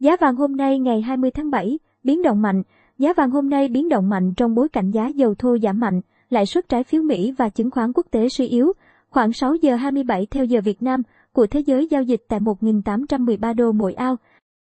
Giá vàng hôm nay ngày 20 tháng 7, biến động mạnh. Giá vàng hôm nay biến động mạnh trong bối cảnh giá dầu thô giảm mạnh, lãi suất trái phiếu Mỹ và chứng khoán quốc tế suy yếu. Khoảng 6 giờ 27 theo giờ Việt Nam, của thế giới giao dịch tại 1.813 đô mỗi ao,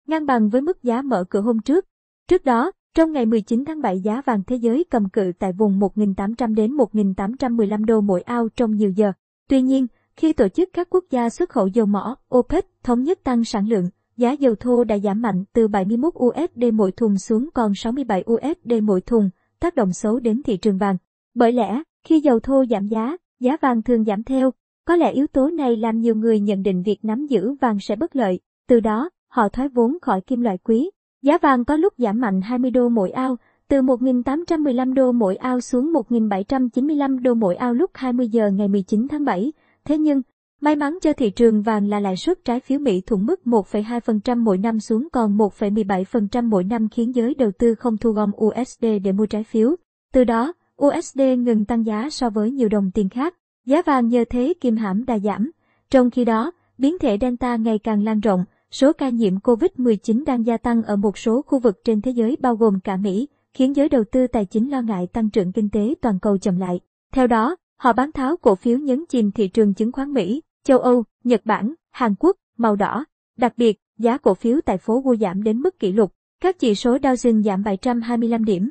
ngang bằng với mức giá mở cửa hôm trước. Trước đó, trong ngày 19 tháng 7 giá vàng thế giới cầm cự tại vùng 1.800 đến 1.815 đô mỗi ao trong nhiều giờ. Tuy nhiên, khi tổ chức các quốc gia xuất khẩu dầu mỏ OPEC thống nhất tăng sản lượng, giá dầu thô đã giảm mạnh từ 71 USD mỗi thùng xuống còn 67 USD mỗi thùng, tác động xấu đến thị trường vàng. Bởi lẽ, khi dầu thô giảm giá, giá vàng thường giảm theo. Có lẽ yếu tố này làm nhiều người nhận định việc nắm giữ vàng sẽ bất lợi, từ đó, họ thoái vốn khỏi kim loại quý. Giá vàng có lúc giảm mạnh 20 đô mỗi ao, từ 1.815 đô mỗi ao xuống 1.795 đô mỗi ao lúc 20 giờ ngày 19 tháng 7. Thế nhưng, may mắn cho thị trường vàng là lãi suất trái phiếu Mỹ thủng mức 1,2% mỗi năm xuống còn 1,17% mỗi năm khiến giới đầu tư không thu gom USD để mua trái phiếu. Từ đó, USD ngừng tăng giá so với nhiều đồng tiền khác. Giá vàng nhờ thế kim hãm đà giảm. Trong khi đó, biến thể Delta ngày càng lan rộng, số ca nhiễm COVID-19 đang gia tăng ở một số khu vực trên thế giới bao gồm cả Mỹ, khiến giới đầu tư tài chính lo ngại tăng trưởng kinh tế toàn cầu chậm lại. Theo đó, họ bán tháo cổ phiếu nhấn chìm thị trường chứng khoán Mỹ, châu Âu, Nhật Bản, Hàn Quốc, màu đỏ. Đặc biệt, giá cổ phiếu tại phố Wall giảm đến mức kỷ lục. Các chỉ số Dow Jones giảm 725 điểm,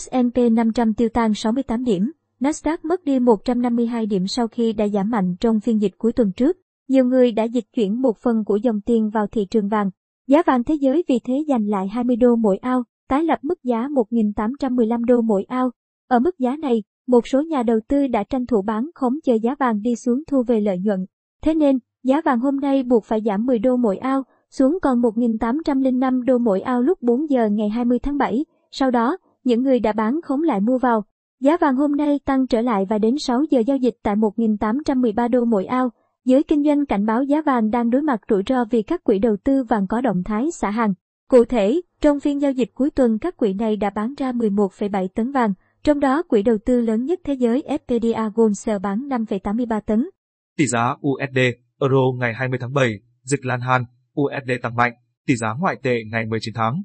S&P 500 tiêu tan 68 điểm, Nasdaq mất đi 152 điểm sau khi đã giảm mạnh trong phiên dịch cuối tuần trước. Nhiều người đã dịch chuyển một phần của dòng tiền vào thị trường vàng. Giá vàng thế giới vì thế giành lại 20 đô mỗi ao, tái lập mức giá 1.815 đô mỗi ao. Ở mức giá này, một số nhà đầu tư đã tranh thủ bán khống chờ giá vàng đi xuống thu về lợi nhuận. Thế nên, giá vàng hôm nay buộc phải giảm 10 đô mỗi ao, xuống còn 1.805 đô mỗi ao lúc 4 giờ ngày 20 tháng 7. Sau đó, những người đã bán khống lại mua vào. Giá vàng hôm nay tăng trở lại và đến 6 giờ giao dịch tại 1.813 đô mỗi ao. Giới kinh doanh cảnh báo giá vàng đang đối mặt rủi ro vì các quỹ đầu tư vàng có động thái xả hàng. Cụ thể, trong phiên giao dịch cuối tuần các quỹ này đã bán ra 11,7 tấn vàng, trong đó quỹ đầu tư lớn nhất thế giới FPDA Gold Sale bán 5,83 tấn. Tỷ giá USD, Euro ngày 20 tháng 7, dịch lan han, USD tăng mạnh, tỷ giá ngoại tệ ngày 19 tháng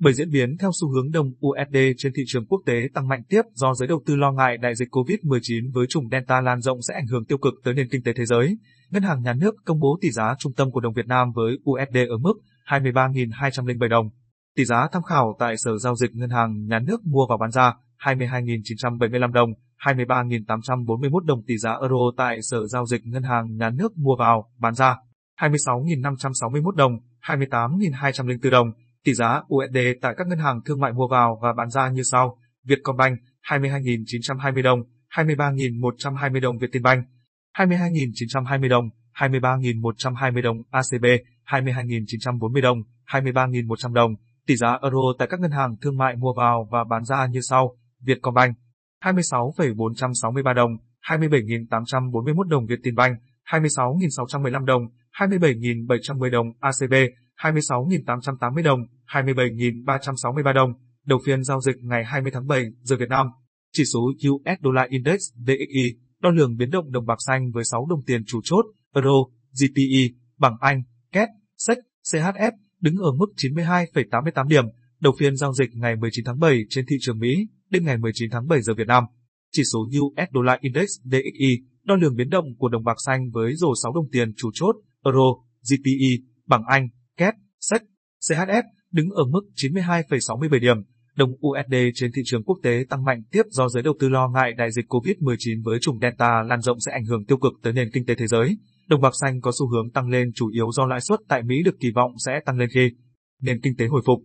bởi diễn biến theo xu hướng đồng USD trên thị trường quốc tế tăng mạnh tiếp do giới đầu tư lo ngại đại dịch COVID-19 với chủng Delta lan rộng sẽ ảnh hưởng tiêu cực tới nền kinh tế thế giới. Ngân hàng Nhà nước công bố tỷ giá trung tâm của đồng Việt Nam với USD ở mức 23.207 đồng. Tỷ giá tham khảo tại Sở Giao dịch Ngân hàng Nhà nước mua vào bán ra 22.975 đồng, 23.841 đồng tỷ giá euro tại Sở Giao dịch Ngân hàng Nhà nước mua vào bán ra 26.561 đồng, 28.204 đồng Tỷ giá USD tại các ngân hàng thương mại mua vào và bán ra như sau: Vietcombank 22.920 đồng, 23.120 đồng Vietinbank, 22.920 đồng, 23.120 đồng ACB, 22.940 đồng, 23.100 đồng. Tỷ giá euro tại các ngân hàng thương mại mua vào và bán ra như sau: Vietcombank 26,463 đồng, 27.841 đồng Vietinbank, 26.615 đồng, 27.710 đồng ACB, 26.880 đồng, 27.363 đồng. Đầu phiên giao dịch ngày 20 tháng 7 giờ Việt Nam. Chỉ số US Dollar Index DXY đo lường biến động đồng bạc xanh với 6 đồng tiền chủ chốt, Euro, GPE, bảng Anh, KED, SEC, CHF đứng ở mức 92,88 điểm. Đầu phiên giao dịch ngày 19 tháng 7 trên thị trường Mỹ, đêm ngày 19 tháng 7 giờ Việt Nam. Chỉ số US Dollar Index DXY đo lường biến động của đồng bạc xanh với rổ 6 đồng tiền chủ chốt, Euro, GPE, bảng Anh, KED, SEC, CHF đứng ở mức 92,67 điểm. Đồng USD trên thị trường quốc tế tăng mạnh tiếp do giới đầu tư lo ngại đại dịch COVID-19 với chủng Delta lan rộng sẽ ảnh hưởng tiêu cực tới nền kinh tế thế giới. Đồng bạc xanh có xu hướng tăng lên chủ yếu do lãi suất tại Mỹ được kỳ vọng sẽ tăng lên khi nền kinh tế hồi phục.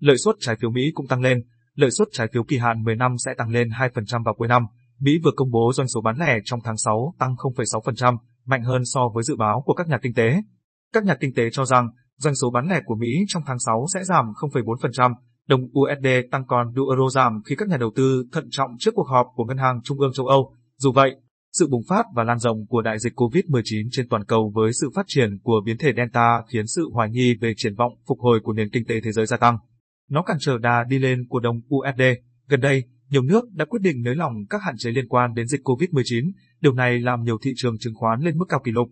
Lợi suất trái phiếu Mỹ cũng tăng lên, lợi suất trái phiếu kỳ hạn 10 năm sẽ tăng lên 2% vào cuối năm. Mỹ vừa công bố doanh số bán lẻ trong tháng 6 tăng 0,6%, mạnh hơn so với dự báo của các nhà kinh tế. Các nhà kinh tế cho rằng doanh số bán lẻ của Mỹ trong tháng 6 sẽ giảm 0,4%, đồng USD tăng còn đô euro giảm khi các nhà đầu tư thận trọng trước cuộc họp của Ngân hàng Trung ương châu Âu. Dù vậy, sự bùng phát và lan rộng của đại dịch COVID-19 trên toàn cầu với sự phát triển của biến thể Delta khiến sự hoài nghi về triển vọng phục hồi của nền kinh tế thế giới gia tăng. Nó cản trở đà đi lên của đồng USD. Gần đây, nhiều nước đã quyết định nới lỏng các hạn chế liên quan đến dịch COVID-19, điều này làm nhiều thị trường chứng khoán lên mức cao kỷ lục.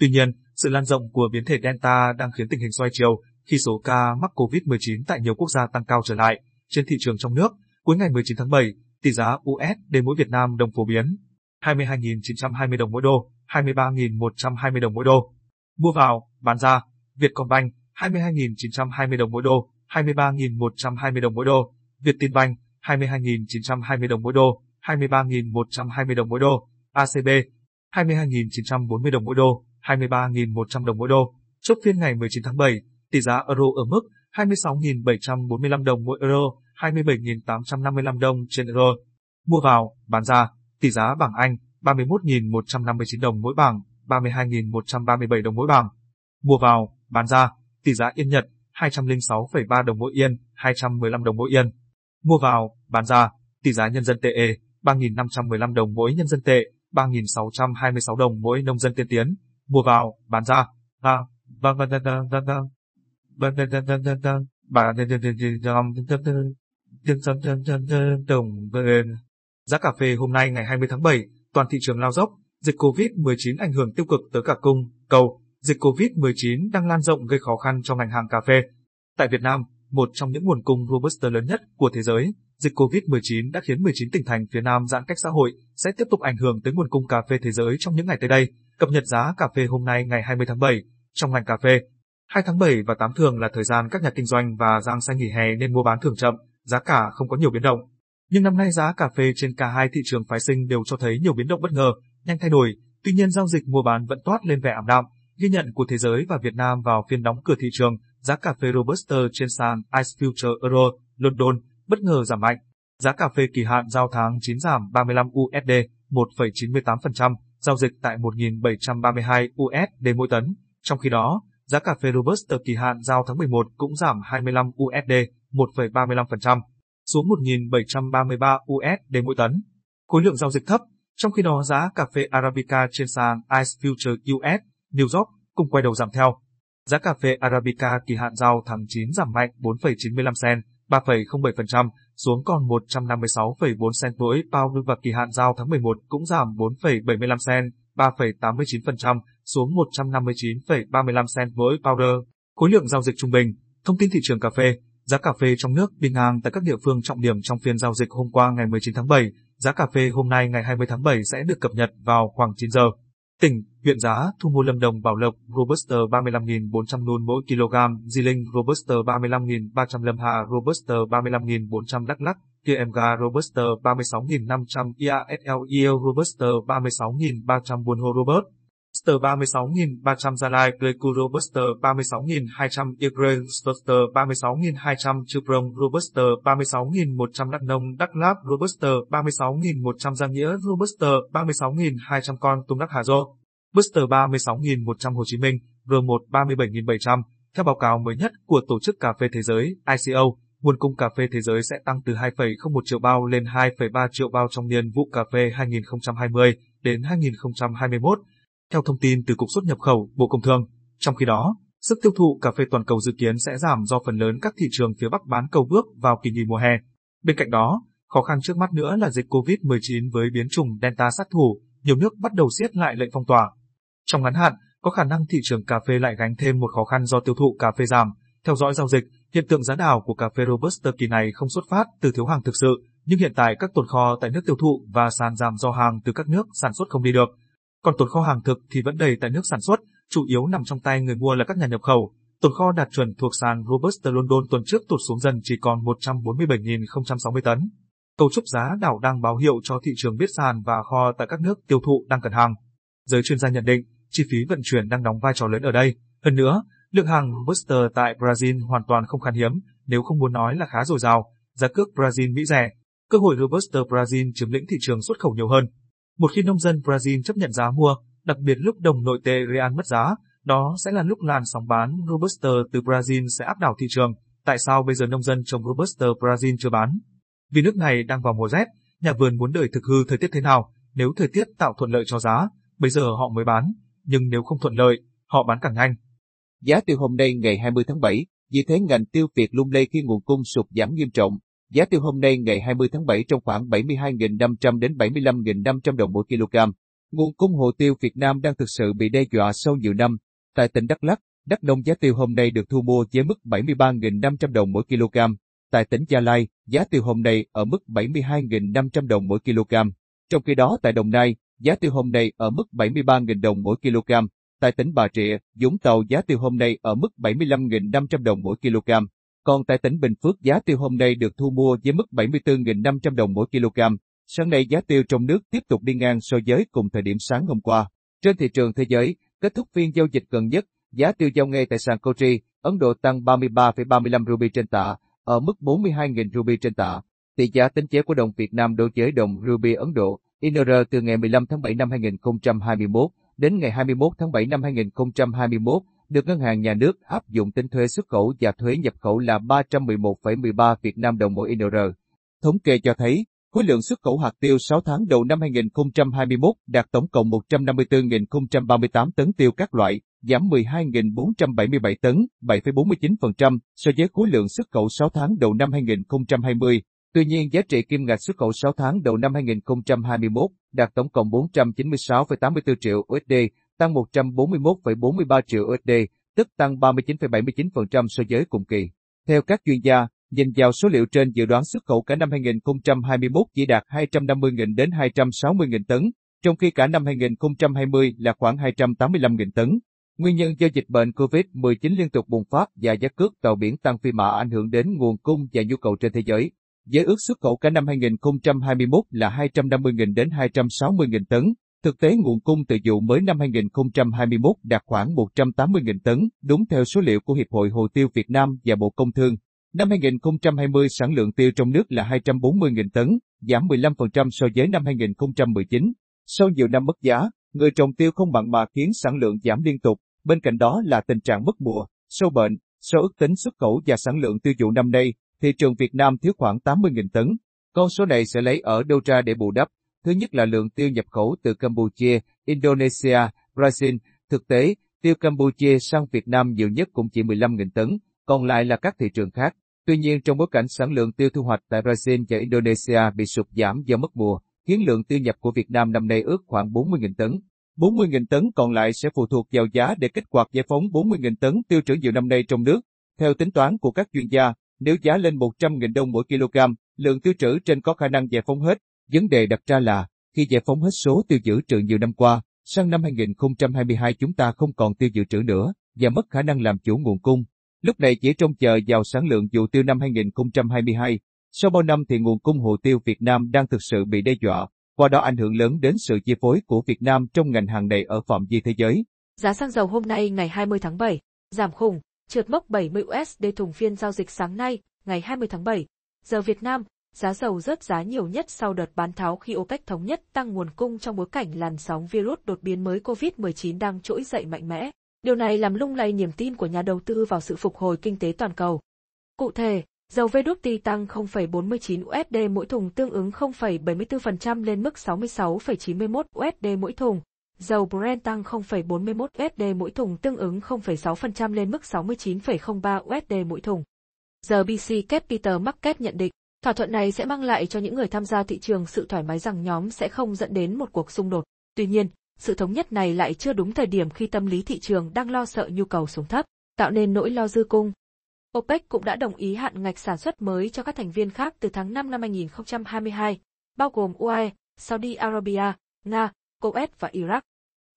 Tuy nhiên, sự lan rộng của biến thể Delta đang khiến tình hình xoay chiều, khi số ca mắc COVID-19 tại nhiều quốc gia tăng cao trở lại. Trên thị trường trong nước, cuối ngày 19 tháng 7, tỷ giá USD mỗi Việt Nam đồng phổ biến 22.920 đồng mỗi đô, 23.120 đồng mỗi đô. Mua vào, bán ra, Vietcombank 22.920 đồng mỗi đô, 23.120 đồng mỗi đô, Vietinbank 22.920 đồng mỗi đô, 23.120 đồng mỗi đô, ACB 22.940 đồng mỗi đô, 23.100 đồng mỗi đô. Chốt phiên ngày 19 tháng 7, tỷ giá euro ở mức 26.745 đồng mỗi euro, 27.855 đồng trên euro. Mua vào, bán ra, tỷ giá bảng Anh 31.159 đồng mỗi bảng, 32.137 đồng mỗi bảng. Mua vào, bán ra, tỷ giá Yên Nhật 206,3 đồng mỗi yên, 215 đồng mỗi yên. Mua vào, bán ra, tỷ giá nhân dân tệ 3.515 đồng mỗi nhân dân tệ, 3.626 đồng mỗi nông dân tiên tiến. Mua vào, bán ra, à, vâng vâng vâng vâng vâng vâng vâng vâng vâng vâng vâng vâng bà đồng Giá cà phê hôm nay ngày 20 tháng 7, toàn thị trường lao dốc, dịch COVID-19 ảnh hưởng tiêu cực tới cả cung, cầu, dịch COVID-19 đang lan rộng gây khó khăn cho ngành hàng cà phê. Tại Việt Nam, một trong những nguồn cung Robusta lớn nhất của thế giới, dịch COVID-19 đã khiến 19 tỉnh thành phía Nam giãn cách xã hội, sẽ tiếp tục ảnh hưởng tới nguồn cung cà phê thế giới trong những ngày tới đây. Cập nhật giá cà phê hôm nay ngày 20 tháng 7, trong ngành cà phê. 2 tháng 7 và 8 thường là thời gian các nhà kinh doanh và giang xanh nghỉ hè nên mua bán thường chậm, giá cả không có nhiều biến động. Nhưng năm nay giá cà phê trên cả hai thị trường phái sinh đều cho thấy nhiều biến động bất ngờ, nhanh thay đổi, tuy nhiên giao dịch mua bán vẫn toát lên vẻ ảm đạm. Ghi nhận của thế giới và Việt Nam vào phiên đóng cửa thị trường, giá cà phê Robusta trên sàn Ice Future Euro, London, bất ngờ giảm mạnh. Giá cà phê kỳ hạn giao tháng 9 giảm 35 USD, 1,98%, giao dịch tại 1.732 USD mỗi tấn. Trong khi đó, giá cà phê Robusta kỳ hạn giao tháng 11 cũng giảm 25 USD, 1,35%, xuống 1.733 USD mỗi tấn. Khối lượng giao dịch thấp, trong khi đó giá cà phê Arabica trên sàn Ice Future US, New York cũng quay đầu giảm theo. Giá cà phê Arabica kỳ hạn giao tháng 9 giảm mạnh 4,95 cent, 3,07% xuống còn 156,4 cent mỗi pound và kỳ hạn giao tháng 11 cũng giảm 4,75 cent, 3,89% xuống 159,35 cent mỗi powder. Khối lượng giao dịch trung bình, thông tin thị trường cà phê, giá cà phê trong nước đi ngang tại các địa phương trọng điểm trong phiên giao dịch hôm qua ngày 19 tháng 7, giá cà phê hôm nay ngày 20 tháng 7 sẽ được cập nhật vào khoảng 9 giờ. Tỉnh, huyện giá, thu mua Lâm Đồng Bảo Lộc, Robuster 35.400 nôn mỗi kg, Di Linh, Robuster 35.300 Lâm Hà, Robuster 35.400 Đắk Lắk, TMG Robuster 36.500 IASL EO Robuster 36.300 Buôn Hồ Robert. Buster 36.300 Gia Lai Pleiku Robusta 36.200 Ygrel Stoster 36.200 Chuprong Robuster 36.100 Đắk Nông Đắk Láp Robuster 36.100 Gia Nghĩa Robuster 36.200 Con Tum Đắk Hà Dô. Buster 36.100 Hồ Chí Minh R1 37.700 Theo báo cáo mới nhất của Tổ chức Cà phê Thế giới ICO, nguồn cung cà phê thế giới sẽ tăng từ 2,01 triệu bao lên 2,3 triệu bao trong niên vụ cà phê 2020 đến 2021 theo thông tin từ Cục xuất nhập khẩu, Bộ Công Thương, trong khi đó, sức tiêu thụ cà phê toàn cầu dự kiến sẽ giảm do phần lớn các thị trường phía Bắc bán cầu bước vào kỳ nghỉ mùa hè. Bên cạnh đó, khó khăn trước mắt nữa là dịch COVID-19 với biến chủng Delta sát thủ, nhiều nước bắt đầu siết lại lệnh phong tỏa. Trong ngắn hạn, có khả năng thị trường cà phê lại gánh thêm một khó khăn do tiêu thụ cà phê giảm. Theo dõi giao dịch, hiện tượng giá đảo của cà phê Robusta kỳ này không xuất phát từ thiếu hàng thực sự, nhưng hiện tại các tồn kho tại nước tiêu thụ và sàn giảm do hàng từ các nước sản xuất không đi được. Còn tồn kho hàng thực thì vẫn đầy tại nước sản xuất, chủ yếu nằm trong tay người mua là các nhà nhập khẩu. Tồn kho đạt chuẩn thuộc sàn Robusta London tuần trước tụt xuống dần chỉ còn 147.060 tấn. Cấu trúc giá đảo đang báo hiệu cho thị trường biết sàn và kho tại các nước tiêu thụ đang cần hàng. Giới chuyên gia nhận định, chi phí vận chuyển đang đóng vai trò lớn ở đây. Hơn nữa, lượng hàng Robusta tại Brazil hoàn toàn không khan hiếm, nếu không muốn nói là khá dồi dào, giá cước Brazil Mỹ rẻ. Cơ hội Robusta Brazil chiếm lĩnh thị trường xuất khẩu nhiều hơn. Một khi nông dân Brazil chấp nhận giá mua, đặc biệt lúc đồng nội tệ real mất giá, đó sẽ là lúc làn sóng bán Robusta từ Brazil sẽ áp đảo thị trường. Tại sao bây giờ nông dân trồng Robusta Brazil chưa bán? Vì nước này đang vào mùa rét, nhà vườn muốn đợi thực hư thời tiết thế nào, nếu thời tiết tạo thuận lợi cho giá, bây giờ họ mới bán, nhưng nếu không thuận lợi, họ bán càng nhanh. Giá tiêu hôm nay ngày 20 tháng 7, vì thế ngành tiêu Việt lung lay khi nguồn cung sụt giảm nghiêm trọng, Giá tiêu hôm nay ngày 20 tháng 7 trong khoảng 72.500 đến 75.500 đồng mỗi kg. Nguồn cung hồ tiêu Việt Nam đang thực sự bị đe dọa sau nhiều năm. Tại tỉnh Đắk Lắk, Đắk Nông giá tiêu hôm nay được thu mua với mức 73.500 đồng mỗi kg. Tại tỉnh Gia Lai, giá tiêu hôm nay ở mức 72.500 đồng mỗi kg. Trong khi đó tại Đồng Nai, giá tiêu hôm nay ở mức 73.000 đồng mỗi kg. Tại tỉnh Bà Rịa, Vũng Tàu giá tiêu hôm nay ở mức 75.500 đồng mỗi kg. Còn tại tỉnh Bình Phước giá tiêu hôm nay được thu mua với mức 74.500 đồng mỗi kg. Sáng nay giá tiêu trong nước tiếp tục đi ngang so với cùng thời điểm sáng hôm qua. Trên thị trường thế giới, kết thúc phiên giao dịch gần nhất, giá tiêu giao ngay tại sàn Kochi, Ấn Độ tăng 33,35 ruby trên tạ, ở mức 42.000 ruby trên tạ. Tỷ giá tính chế của đồng Việt Nam đối với đồng ruby Ấn Độ, INR từ ngày 15 tháng 7 năm 2021 đến ngày 21 tháng 7 năm 2021 được Ngân hàng Nhà nước áp dụng tính thuế xuất khẩu và thuế nhập khẩu là 311,13 Việt Nam đồng mỗi INR. Thống kê cho thấy, khối lượng xuất khẩu hạt tiêu 6 tháng đầu năm 2021 đạt tổng cộng 154.038 tấn tiêu các loại, giảm 12.477 tấn, 7,49% so với khối lượng xuất khẩu 6 tháng đầu năm 2020. Tuy nhiên, giá trị kim ngạch xuất khẩu 6 tháng đầu năm 2021 đạt tổng cộng 496,84 triệu USD, tăng 141,43 triệu USD, tức tăng 39,79% so với cùng kỳ. Theo các chuyên gia, nhìn vào số liệu trên dự đoán xuất khẩu cả năm 2021 chỉ đạt 250.000 đến 260.000 tấn, trong khi cả năm 2020 là khoảng 285.000 tấn. Nguyên nhân do dịch bệnh COVID-19 liên tục bùng phát và giá cước tàu biển tăng phi mã ảnh hưởng đến nguồn cung và nhu cầu trên thế giới. Giới ước xuất khẩu cả năm 2021 là 250.000 đến 260.000 tấn, Thực tế nguồn cung từ vụ mới năm 2021 đạt khoảng 180.000 tấn, đúng theo số liệu của Hiệp hội Hồ tiêu Việt Nam và Bộ Công Thương. Năm 2020 sản lượng tiêu trong nước là 240.000 tấn, giảm 15% so với năm 2019. Sau nhiều năm mất giá, người trồng tiêu không mặn mà khiến sản lượng giảm liên tục, bên cạnh đó là tình trạng mất mùa, sâu bệnh, sau ước tính xuất khẩu và sản lượng tiêu thụ năm nay, thị trường Việt Nam thiếu khoảng 80.000 tấn. Con số này sẽ lấy ở đâu ra để bù đắp? Thứ nhất là lượng tiêu nhập khẩu từ Campuchia, Indonesia, Brazil. Thực tế, tiêu Campuchia sang Việt Nam nhiều nhất cũng chỉ 15.000 tấn, còn lại là các thị trường khác. Tuy nhiên trong bối cảnh sản lượng tiêu thu hoạch tại Brazil và Indonesia bị sụt giảm do mất mùa, khiến lượng tiêu nhập của Việt Nam năm nay ước khoảng 40.000 tấn. 40.000 tấn còn lại sẽ phụ thuộc vào giá để kích hoạt giải phóng 40.000 tấn tiêu trữ nhiều năm nay trong nước. Theo tính toán của các chuyên gia, nếu giá lên 100.000 đồng mỗi kg, lượng tiêu trữ trên có khả năng giải phóng hết, Vấn đề đặt ra là, khi giải phóng hết số tiêu dự trữ nhiều năm qua, sang năm 2022 chúng ta không còn tiêu dự trữ nữa và mất khả năng làm chủ nguồn cung. Lúc này chỉ trông chờ vào sản lượng vụ tiêu năm 2022. Sau bao năm thì nguồn cung hồ tiêu Việt Nam đang thực sự bị đe dọa, qua đó ảnh hưởng lớn đến sự chi phối của Việt Nam trong ngành hàng này ở phạm vi thế giới. Giá xăng dầu hôm nay ngày 20 tháng 7, giảm khủng, trượt mốc 70 USD thùng phiên giao dịch sáng nay, ngày 20 tháng 7. Giờ Việt Nam, giá dầu rớt giá nhiều nhất sau đợt bán tháo khi OPEC thống nhất tăng nguồn cung trong bối cảnh làn sóng virus đột biến mới COVID-19 đang trỗi dậy mạnh mẽ. Điều này làm lung lay niềm tin của nhà đầu tư vào sự phục hồi kinh tế toàn cầu. Cụ thể, dầu WTI tăng 0,49 USD mỗi thùng tương ứng 0,74% lên mức 66,91 USD mỗi thùng. Dầu Brent tăng 0,41 USD mỗi thùng tương ứng 0,6% lên mức 69,03 USD mỗi thùng. Giờ BC Capital Market nhận định, Thỏa thuận này sẽ mang lại cho những người tham gia thị trường sự thoải mái rằng nhóm sẽ không dẫn đến một cuộc xung đột. Tuy nhiên, sự thống nhất này lại chưa đúng thời điểm khi tâm lý thị trường đang lo sợ nhu cầu xuống thấp, tạo nên nỗi lo dư cung. OPEC cũng đã đồng ý hạn ngạch sản xuất mới cho các thành viên khác từ tháng 5 năm 2022, bao gồm UAE, Saudi Arabia, Nga, Kuwait và Iraq.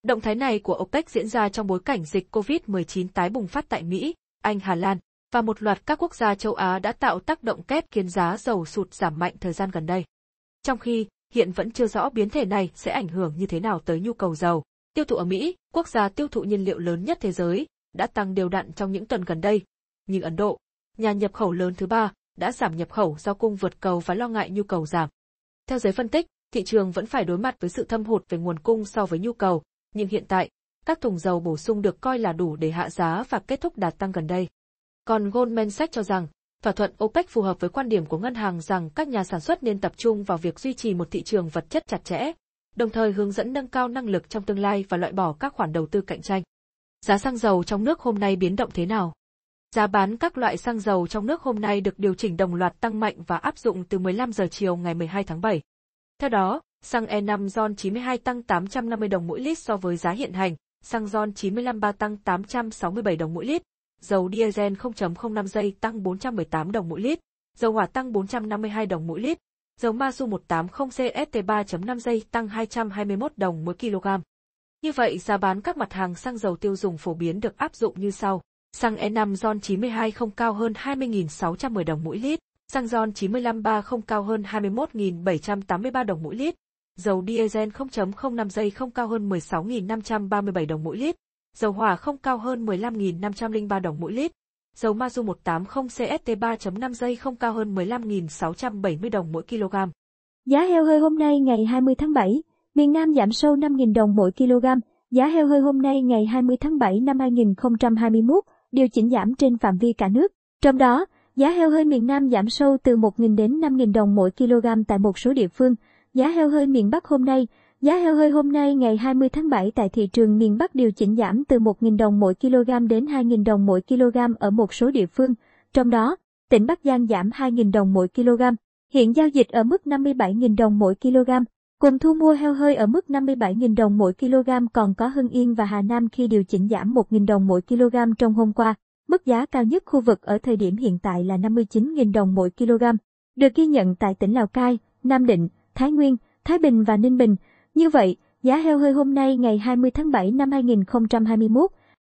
Động thái này của OPEC diễn ra trong bối cảnh dịch COVID-19 tái bùng phát tại Mỹ, Anh Hà Lan, và một loạt các quốc gia châu Á đã tạo tác động kép khiến giá dầu sụt giảm mạnh thời gian gần đây. Trong khi, hiện vẫn chưa rõ biến thể này sẽ ảnh hưởng như thế nào tới nhu cầu dầu. Tiêu thụ ở Mỹ, quốc gia tiêu thụ nhiên liệu lớn nhất thế giới, đã tăng đều đặn trong những tuần gần đây. Nhưng Ấn Độ, nhà nhập khẩu lớn thứ ba, đã giảm nhập khẩu do cung vượt cầu và lo ngại nhu cầu giảm. Theo giới phân tích, thị trường vẫn phải đối mặt với sự thâm hụt về nguồn cung so với nhu cầu, nhưng hiện tại, các thùng dầu bổ sung được coi là đủ để hạ giá và kết thúc đà tăng gần đây. Còn Goldman Sachs cho rằng, thỏa thuận OPEC phù hợp với quan điểm của ngân hàng rằng các nhà sản xuất nên tập trung vào việc duy trì một thị trường vật chất chặt chẽ, đồng thời hướng dẫn nâng cao năng lực trong tương lai và loại bỏ các khoản đầu tư cạnh tranh. Giá xăng dầu trong nước hôm nay biến động thế nào? Giá bán các loại xăng dầu trong nước hôm nay được điều chỉnh đồng loạt tăng mạnh và áp dụng từ 15 giờ chiều ngày 12 tháng 7. Theo đó, xăng E5 RON 92 tăng 850 đồng mỗi lít so với giá hiện hành, xăng RON 95 ba tăng 867 đồng mỗi lít, dầu diesel 0.05 giây tăng 418 đồng mỗi lít, dầu hỏa tăng 452 đồng mỗi lít, dầu Masu 180 CST 3.5 giây tăng 221 đồng mỗi kg. Như vậy giá bán các mặt hàng xăng dầu tiêu dùng phổ biến được áp dụng như sau. Xăng E5 RON 92 không cao hơn 20.610 đồng mỗi lít, xăng RON 95 3 không cao hơn 21.783 đồng mỗi lít, dầu diesel 0.05 giây không cao hơn 16.537 đồng mỗi lít, dầu hỏa không cao hơn 15.503 đồng mỗi lít, dầu Mazu 180 CST 3.5 giây không cao hơn 15.670 đồng mỗi kg. Giá heo hơi hôm nay ngày 20 tháng 7, miền Nam giảm sâu 5.000 đồng mỗi kg. Giá heo hơi hôm nay ngày 20 tháng 7 năm 2021 điều chỉnh giảm trên phạm vi cả nước. Trong đó, giá heo hơi miền Nam giảm sâu từ 1.000 đến 5.000 đồng mỗi kg tại một số địa phương. Giá heo hơi miền Bắc hôm nay, giá heo hơi hôm nay ngày 20 tháng 7 tại thị trường miền Bắc điều chỉnh giảm từ 1.000 đồng mỗi kg đến 2.000 đồng mỗi kg ở một số địa phương. Trong đó, tỉnh Bắc Giang giảm 2.000 đồng mỗi kg, hiện giao dịch ở mức 57.000 đồng mỗi kg. Cùng thu mua heo hơi ở mức 57.000 đồng mỗi kg còn có Hưng Yên và Hà Nam khi điều chỉnh giảm 1.000 đồng mỗi kg trong hôm qua. Mức giá cao nhất khu vực ở thời điểm hiện tại là 59.000 đồng mỗi kg. Được ghi nhận tại tỉnh Lào Cai, Nam Định, Thái Nguyên, Thái Bình và Ninh Bình. Như vậy, giá heo hơi hôm nay ngày 20 tháng 7 năm 2021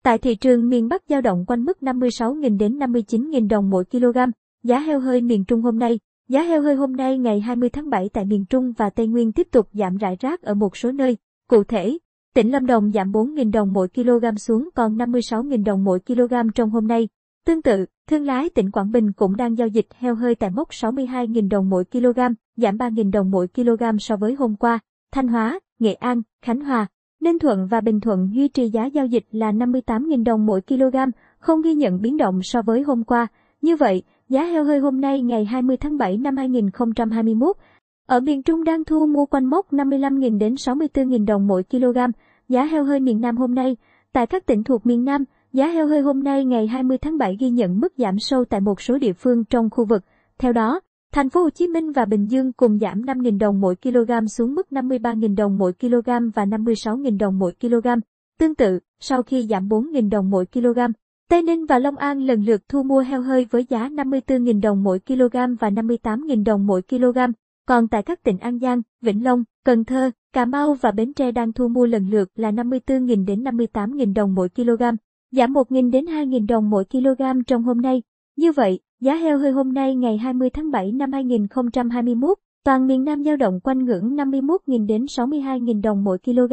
tại thị trường miền Bắc dao động quanh mức 56.000 đến 59.000 đồng mỗi kg. Giá heo hơi miền Trung hôm nay Giá heo hơi hôm nay ngày 20 tháng 7 tại miền Trung và Tây Nguyên tiếp tục giảm rải rác ở một số nơi. Cụ thể, tỉnh Lâm Đồng giảm 4.000 đồng mỗi kg xuống còn 56.000 đồng mỗi kg trong hôm nay. Tương tự, thương lái tỉnh Quảng Bình cũng đang giao dịch heo hơi tại mốc 62.000 đồng mỗi kg, giảm 3.000 đồng mỗi kg so với hôm qua. Thanh Hóa, Nghệ An, Khánh Hòa, Ninh Thuận và Bình Thuận duy trì giá giao dịch là 58.000 đồng mỗi kg, không ghi nhận biến động so với hôm qua. Như vậy, Giá heo hơi hôm nay ngày 20 tháng 7 năm 2021 ở miền Trung đang thu mua quanh mốc 55.000 đến 64.000 đồng mỗi kg. Giá heo hơi miền Nam hôm nay, tại các tỉnh thuộc miền Nam, giá heo hơi hôm nay ngày 20 tháng 7 ghi nhận mức giảm sâu tại một số địa phương trong khu vực. Theo đó, thành phố Hồ Chí Minh và Bình Dương cùng giảm 5.000 đồng mỗi kg xuống mức 53.000 đồng mỗi kg và 56.000 đồng mỗi kg. Tương tự, sau khi giảm 4.000 đồng mỗi kg, Tây Ninh và Long An lần lượt thu mua heo hơi với giá 54.000 đồng mỗi kg và 58.000 đồng mỗi kg. Còn tại các tỉnh An Giang, Vĩnh Long, Cần Thơ, Cà Mau và Bến Tre đang thu mua lần lượt là 54.000 đến 58.000 đồng mỗi kg, giảm 1.000 đến 2.000 đồng mỗi kg trong hôm nay. Như vậy, giá heo hơi hôm nay ngày 20 tháng 7 năm 2021, toàn miền Nam dao động quanh ngưỡng 51.000 đến 62.000 đồng mỗi kg.